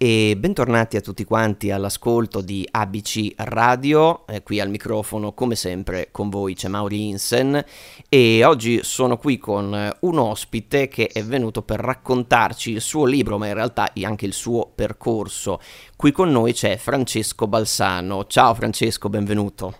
e bentornati a tutti quanti all'ascolto di ABC Radio, eh, qui al microfono come sempre con voi c'è Mauri Insen e oggi sono qui con un ospite che è venuto per raccontarci il suo libro ma in realtà anche il suo percorso. Qui con noi c'è Francesco Balsano. Ciao Francesco, benvenuto.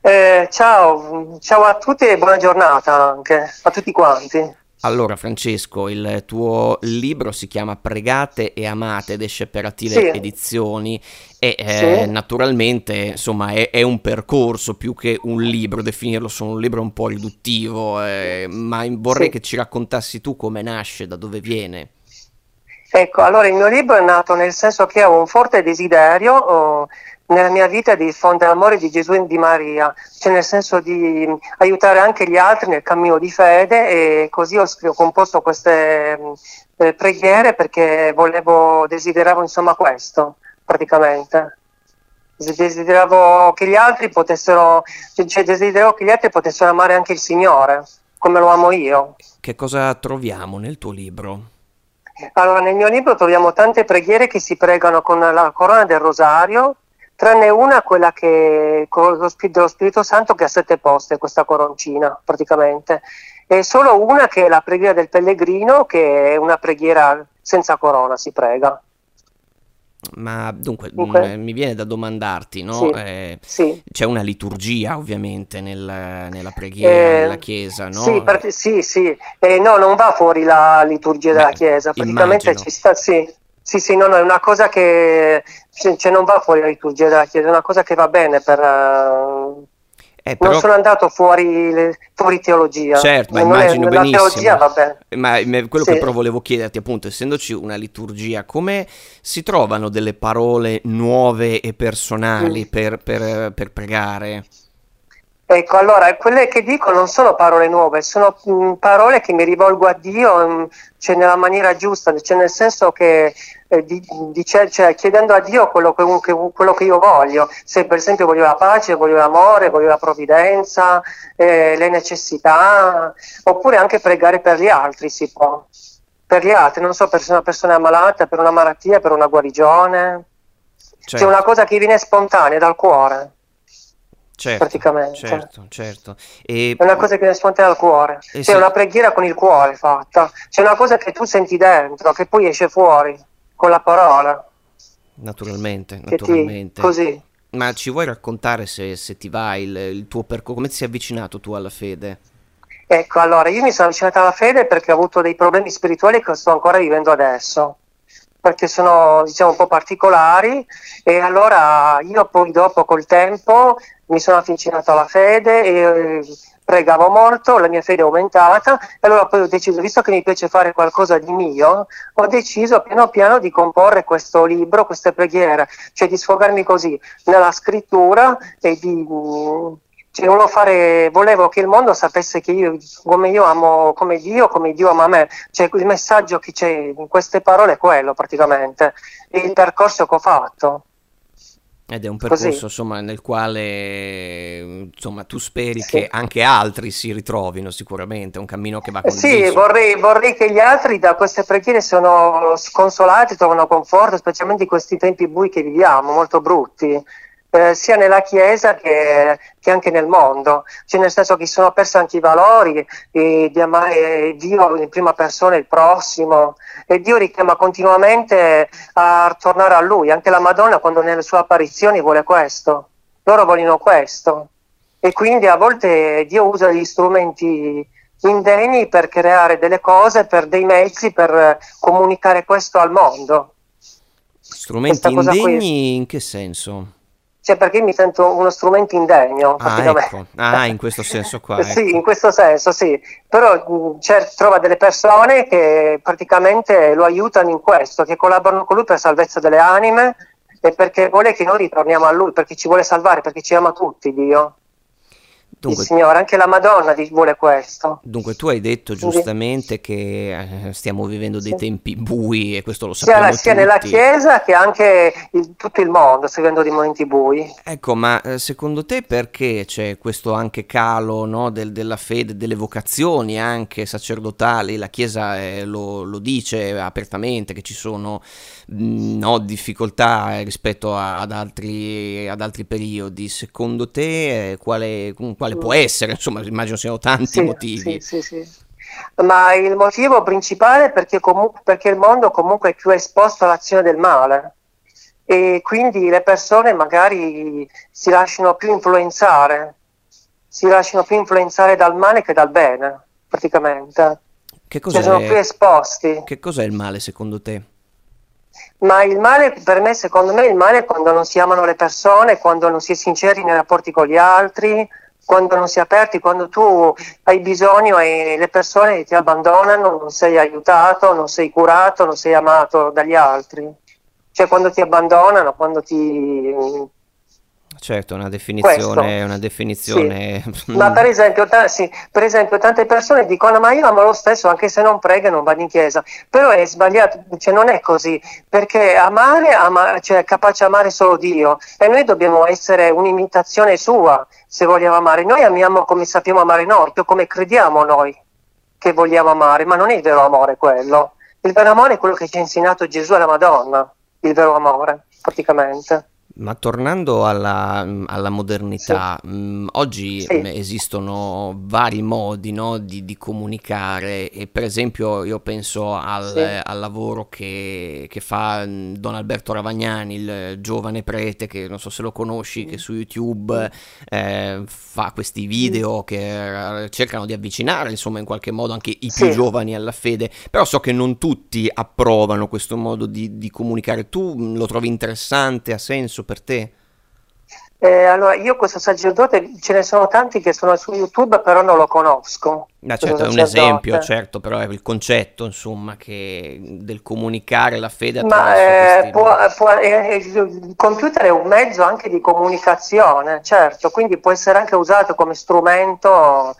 Eh, ciao, ciao a tutti e buona giornata anche a tutti quanti. Allora, Francesco, il tuo libro si chiama Pregate e Amate ed esce per Attile sì. Edizioni e eh, sì. naturalmente insomma è, è, un percorso più che un libro, definirlo solo un libro è un po' riduttivo, eh, ma vorrei sì. che ci raccontassi tu come nasce, da dove viene. Ecco, allora il mio libro è nato nel senso che ho un forte desiderio oh, nella mia vita di diffondere l'amore di Gesù e di Maria, cioè nel senso di aiutare anche gli altri nel cammino di fede e così ho, ho composto queste eh, preghiere perché volevo, desideravo insomma questo praticamente. Desideravo che gli altri potessero, cioè desideravo che gli altri potessero amare anche il Signore, come lo amo io. Che cosa troviamo nel tuo libro? Allora, nel mio libro troviamo tante preghiere che si pregano con la corona del rosario, tranne una, quella che dello Spirito Santo che ha sette poste, questa coroncina praticamente, e solo una che è la preghiera del pellegrino, che è una preghiera senza corona, si prega. Ma dunque, dunque. Mi viene da domandarti, no? Sì, eh, sì. C'è una liturgia ovviamente nel, nella preghiera eh, della Chiesa, no? Sì, per, sì, sì. Eh, no, non va fuori la liturgia Beh, della Chiesa, praticamente immagino. ci sta, sì. Sì, sì, no, no, è una cosa che cioè, non va fuori la liturgia della Chiesa, è una cosa che va bene per... Uh, eh, però... Non sono andato fuori, fuori teologia. Certo, ma immagino è, benissimo. teologia va bene. Ma, ma quello sì. che però volevo chiederti, appunto, essendoci una liturgia, come si trovano delle parole nuove e personali mm. per, per, per pregare? Ecco, allora, quelle che dico non sono parole nuove, sono mh, mm, parole che mi rivolgo a Dio mh, mm, cioè nella maniera giusta, cioè nel senso che eh, di, di, cioè, chiedendo a Dio quello che, che, quello che, io voglio, se per esempio voglio la pace, voglio l'amore, voglio la provvidenza, eh, le necessità, oppure anche pregare per gli altri si può, per gli altri, non so, per una persona ammalata, per una malattia, per una guarigione, certo. c'è una cosa che viene spontanea dal cuore. Certo, praticamente. Certo, certo. E... È una cosa che spontanea dal cuore. E C'è se... una preghiera con il cuore fatta. C'è una cosa che tu senti dentro, che poi esce fuori con la parola. Naturalmente, naturalmente. Ti... Così. Ma ci vuoi raccontare se, se ti va il, il, tuo percorso? Come ti sei avvicinato tu alla fede? Ecco, allora, io mi sono avvicinato alla fede perché ho avuto dei problemi spirituali che sto ancora vivendo adesso perché sono diciamo un po' particolari. E allora io poi dopo col tempo mi sono avvicinato alla fede e eh, pregavo molto, la mia fede è aumentata. E allora poi ho deciso, visto che mi piace fare qualcosa di mio, ho deciso piano piano di comporre questo libro, queste preghiere, cioè di sfogarmi così nella scrittura e di cioè, fare, volevo che il mondo sapesse che io, come io amo come Dio, come Dio ama me. Cioè, il messaggio che c'è in queste parole è quello praticamente, il percorso che ho fatto. Ed è un percorso insomma, nel quale insomma, tu speri sì. che anche altri si ritrovino sicuramente, è un cammino che va condiviso. Sì, vorrei, vorrei, che gli altri da queste preghiere siano sconsolati, trovano conforto, specialmente in questi tempi bui che viviamo, molto brutti eh, sia nella Chiesa che, che, anche nel mondo, cioè nel senso che si sono persi anche i valori eh, di amare Dio in prima persona, il prossimo, e Dio richiama continuamente a tornare a Lui, anche la Madonna quando nelle sue apparizioni vuole questo, loro vogliono questo, e quindi a volte Dio usa gli strumenti indegni per creare delle cose, per dei mezzi, per comunicare questo al mondo. Strumenti indegni in che senso? Cioè perché mi sento uno strumento indegno. Ah, ecco. ah in questo senso qua. Ecco. Sì, in questo senso, sì. Però cioè, trova delle persone che praticamente lo aiutano in questo, che collaborano con lui per salvezza delle anime e perché vuole che noi ritorniamo a lui, perché ci vuole salvare, perché ci ama tutti Dio. Dunque, il Signore, anche la Madonna vuole questo. Dunque tu hai detto giustamente che eh, stiamo vivendo dei sì. tempi bui e questo lo sappiamo sia, sia nella Chiesa che anche in tutto il mondo sta vivendo dei momenti bui. Ecco, ma eh, secondo te perché c'è questo anche calo no, del, della fede, delle vocazioni anche sacerdotali? La Chiesa eh, lo, lo, dice apertamente che ci sono mh, mm, no, difficoltà rispetto a, ad, altri, ad, altri, periodi. Secondo te eh, quale, quale quale può essere, insomma immagino siano tanti sì, motivi. Sì, sì. Ma il motivo principale è perché, comu- perché il mondo comunque è più esposto all'azione del male e quindi le persone magari si lasciano più influenzare, si lasciano più influenzare dal male che dal bene, praticamente. Che cos'è, cioè sono più esposti. Che cos'è il male secondo te? Ma il male, per me, secondo me, il male è quando non si amano le persone, quando non si è sinceri nei rapporti con gli altri, quando non si è aperti, quando tu hai bisogno e le persone ti abbandonano, non sei aiutato, non sei curato, non sei amato dagli altri. Cioè quando ti abbandonano, quando ti Certo, una definizione, una definizione... Sì. ma per esempio, t- sì, per esempio, tante persone dicono ma io amo lo stesso anche se non prega e non vado in chiesa, però è sbagliato, cioè non è così, perché amare, ama- cioè è capace amare solo Dio. E noi dobbiamo essere un'imitazione sua se vogliamo amare, noi amiamo come sappiamo amare noi, o come crediamo noi che vogliamo amare, ma non è il vero amore quello, il vero amore è quello che ci ha insegnato Gesù e la Madonna, il vero amore praticamente. Ma tornando alla, alla modernità, sì. mh, oggi sì. esistono vari modi no, di, di, comunicare e per esempio io penso al, sì. al lavoro che, che, fa Don Alberto Ravagnani, il giovane prete che non so se lo conosci, che su YouTube eh, fa questi video che cercano di avvicinare insomma in qualche modo anche i più giovani alla fede, però so che non tutti approvano questo modo di, di comunicare. Tu lo trovi interessante, ha senso? Senso per te? Eh, allora, io questo sacerdote, ce ne sono tanti che sono su YouTube, però non lo conosco. Ma certo, è un esempio, certo, però è il concetto, insomma, che, del comunicare la fede attraverso Ma, eh, può, può, eh, il computer è un mezzo anche di comunicazione, certo, quindi può essere anche usato come strumento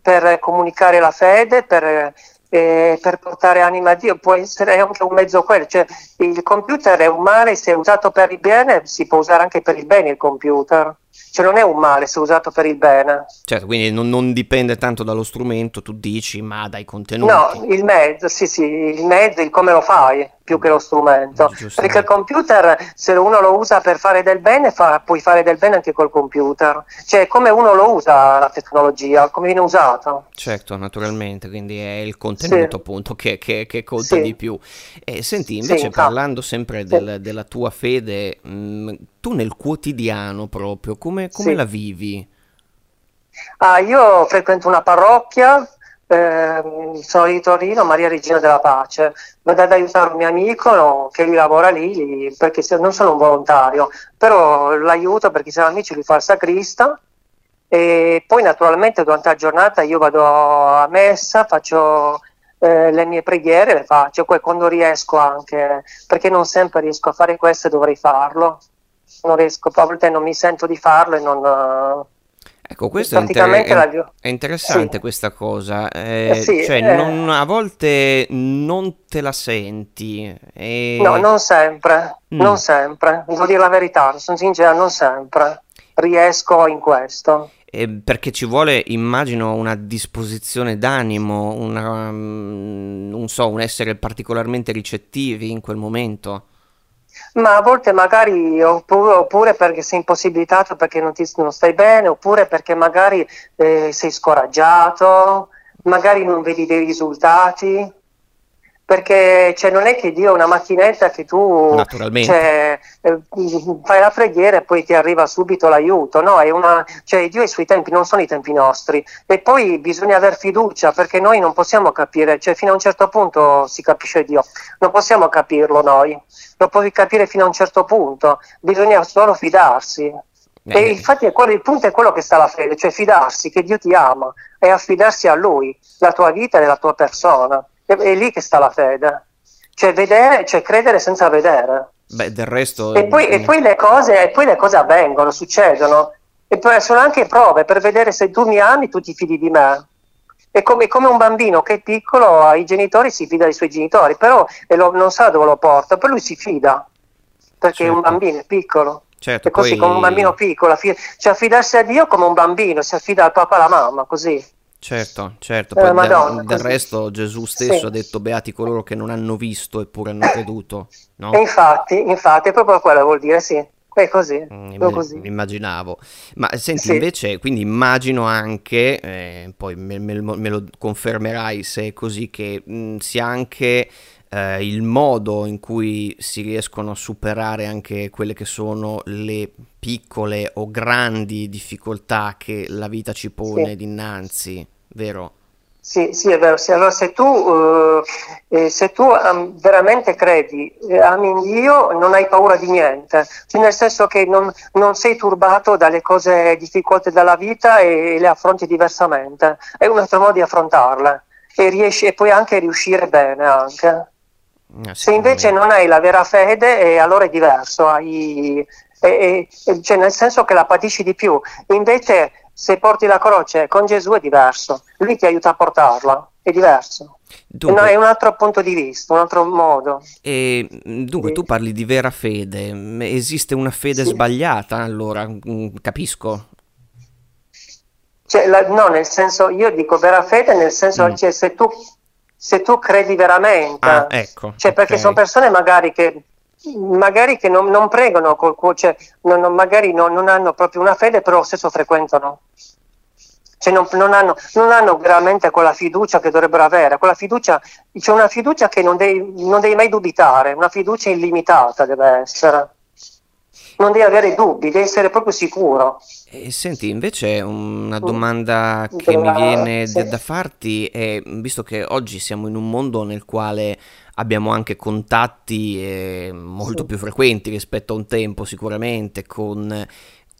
per comunicare la fede, per eh, per portare anima a Dio, può essere anche un mezzo quello, cioè il computer è un male se usato per il bene, si può usare anche per il bene il computer. Cioè non è un male se usato per il bene. Certo, quindi non, non, dipende tanto dallo strumento, tu dici, ma dai contenuti. No, il mezzo, sì, sì, il mezzo, il come lo fai, più che lo strumento. Perché il computer, se uno lo usa per fare del bene, fa, puoi fare del bene anche col computer. Cioè, come uno lo usa la tecnologia, come viene usato. Certo, naturalmente, quindi è il contenuto sì. appunto che, che, che conta sì. di più. E senti, invece sì, parlando sempre del, della tua fede, mh, mm, tu nel quotidiano proprio, come, come la vivi? Ah, io frequento una parrocchia, eh, sono di Torino, Maria Regina della Pace, vado ad aiutare un mio amico no, che lui lavora lì, perché non sono un volontario, però l'aiuto perché siamo amici, lui fa il sacrista. E poi naturalmente durante la giornata io vado a messa, faccio eh, le mie preghiere, le faccio. Poi quando riesco anche, perché non sempre riesco a fare questo e dovrei farlo non riesco, a volte non mi sento di farlo e non... Ecco, questo è, inter- è, è interessante sì. questa cosa, eh, eh sì, cioè eh. non, a volte non te la senti. E... No, non sempre, mm. non sempre, devo dire la verità, sono sincera, non sempre riesco in questo. Eh, perché ci vuole, immagino, una disposizione d'animo, una, um, non so, un essere particolarmente ricettivi in quel momento. Ma a volte magari oppure, oppure perché sei impossibilitato perché non, ti, non, stai bene, oppure perché magari eh, sei scoraggiato, magari non vedi dei risultati. Perché cioè, non è che Dio è una macchinetta che tu cioè, eh, fai la preghiera e poi ti arriva subito l'aiuto. No, è una, cioè, Dio ha i suoi tempi, non sono i tempi nostri. E poi bisogna aver fiducia perché noi non possiamo capire, cioè fino a un certo punto si capisce Dio, non possiamo capirlo noi lo puoi capire fino a un certo punto, bisogna solo fidarsi. E infatti è quello, il punto è quello che sta la fede, cioè fidarsi che Dio ti ama e affidarsi a Lui, la tua vita e la tua persona. È, lì che sta la fede. Cioè, vedere, cioè credere senza vedere. Beh, del resto... E poi, e poi, le, cose, e poi le cose avvengono, succedono. E sono anche prove per vedere se tu mi ami, tu ti fidi di me. È come, come, un bambino che è piccolo, ai genitori si fida dei suoi genitori, però lo, non sa dove lo porta, poi lui si fida, perché certo. è un bambino, è piccolo. Certo, è così poi... come un bambino piccolo, cioè affidarsi a Dio come un bambino, si affida al papà e alla mamma, così. Certo, certo, poi eh, Madonna, del, del resto Gesù stesso sì. ha detto beati coloro che non hanno visto eppure hanno creduto, no? E infatti, infatti, è proprio quello vuol dire, sì. È così, mm, così. Immaginavo. Ma senti, sì. invece, quindi immagino anche, eh, poi me, me, me, lo confermerai se è così, che mh, mm, sia anche eh, il modo in cui si riescono a superare anche quelle che sono le piccole o grandi difficoltà che la vita ci pone sì. dinanzi, vero? Sì, sì, è vero. Sì, allora, se tu, uh, eh, se tu um, veramente credi, eh, ami in Dio, non hai paura di niente, cioè, nel senso che non, non, sei turbato dalle cose difficoltà della vita e, e le affronti diversamente. È un altro modo di affrontarle e, riesci, e puoi anche riuscire bene. Anche. Eh, Se invece non hai la vera fede, eh, allora è diverso, hai, eh, eh, cioè nel senso che la patisci di più. Invece, se porti la croce con Gesù è diverso, lui ti aiuta a portarla, è diverso. Dunque, no, è un altro punto di vista, un altro modo. E, dunque, sì. tu parli di vera fede, esiste una fede sì. sbagliata? Allora, mm, capisco. Cioè, la, no, nel senso, io dico vera fede nel senso, mm. cioè, se tu se tu credi veramente. Ah, ecco, cioè, perché sono persone magari che, magari che non, non, pregano col cuore, cioè, non, non, magari non, non, hanno proprio una fede, però lo stesso frequentano. Cioè non, hanno, non, hanno, veramente quella fiducia che dovrebbero avere. Quella fiducia, c'è una fiducia che non devi, devi mai dubitare, una fiducia illimitata deve essere non devi avere dubbi, devi essere proprio sicuro. E senti, invece una mm. domanda che mi viene sì. da farti è, visto che oggi siamo in un mondo nel quale abbiamo anche contatti eh, molto sì. più frequenti rispetto a un tempo sicuramente con,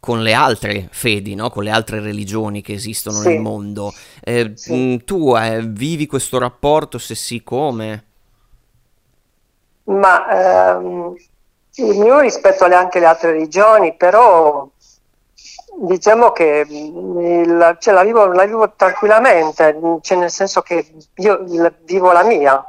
con le altre fedi, no? con le altre religioni che esistono sì. nel mondo, eh, mm, tu eh, vivi questo rapporto, se sì come? Ma ehm, il mio rispetto alle, anche alle altre religioni, però diciamo che il, cioè, la, vivo, la, vivo, tranquillamente, cioè, nel senso che io vivo la mia,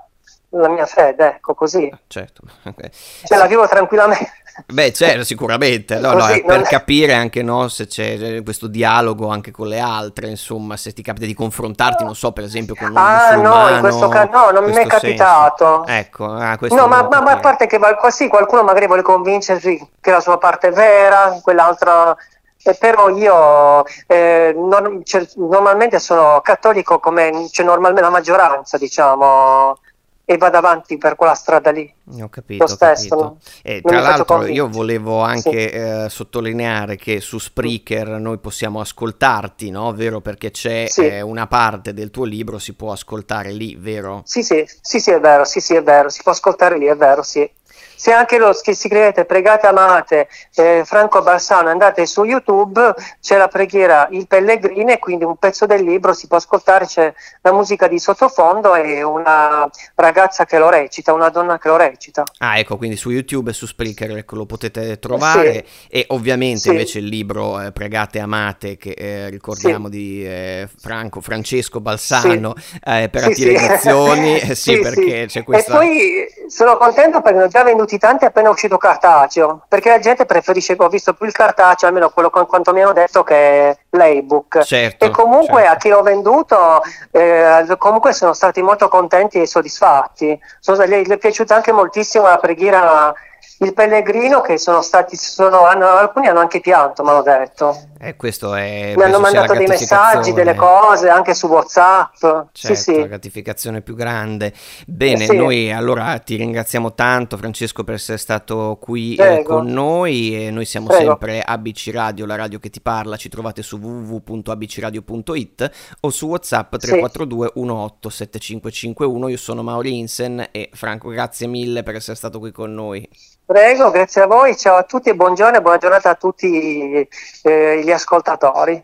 la mia fede, ecco così. Certo. Okay. Cioè, la vivo tranquillamente. Beh, certo, sicuramente, no, no, per capire anche no, se c'è eh, questo dialogo anche con le altre, insomma, se ti capita di confrontarti, non so, per esempio con un Ah, no, in questo caso no, non mi è capitato. Senso. Ecco, ah, No, ma, ma, ma, a parte che sì, qualcuno magari vuole convincersi che la sua parte è vera, quell'altra eh, però io eh, non, cioè, normalmente sono cattolico come cioè, normalmente la maggioranza, diciamo, e vado avanti per quella strada lì. Ho capito. Lo stesso. Capito. E tra l'altro io volevo anche sì. eh, sottolineare che su Spreaker noi possiamo ascoltarti, no? Vero? Perché c'è sì. eh, una parte del tuo libro, si può ascoltare lì, vero? Sì, sì, sì, sì, è vero, sì, sì, è vero, si può ascoltare lì, è vero, sì. Se anche lo che scrivete pregate amate eh, Franco Barsano, andate su YouTube, c'è la preghiera Il Pellegrino e quindi un pezzo del libro si può ascoltare, c'è la musica di sottofondo e una ragazza che lo recita, una donna che lo recita. Ah, ecco, quindi su YouTube e su Spreaker ecco, lo potete trovare sì. e ovviamente sì. invece il libro eh, Pregate amate che eh, ricordiamo sì. di eh, Franco, Francesco Balsano eh, per Attire Edizioni, sì, perché c'è questa... E poi sono contento perché ho già venuto tanti appena uscito cartaceo, perché la gente preferisce, ho visto più il cartaceo, almeno quello con quanto mi hanno detto che l'ebook. Certo, e comunque certo. a chi l'ho venduto, eh, comunque sono stati molto contenti e soddisfatti. Sono, gli, gli è piaciuta anche moltissimo la preghiera il pellegrino che sono stati, sono, hanno, alcuni hanno anche pianto, mi hanno detto. Eh, questo è, Mi hanno mandato dei messaggi, delle cose anche su WhatsApp. Certo, sì, sì. la gratificazione più grande. Bene, sì. noi allora ti ringraziamo tanto, Francesco, per essere stato qui eh, con noi. E noi siamo Prego. sempre ABC Radio, la radio che ti parla. Ci trovate su www.abcradio.it o su WhatsApp 342 18 7551. Io sono Mauri Insen e Franco, grazie mille per essere stato qui con noi. Prego, grazie a voi, ciao a tutti e buongiorno e buona giornata a tutti eh, gli ascoltatori.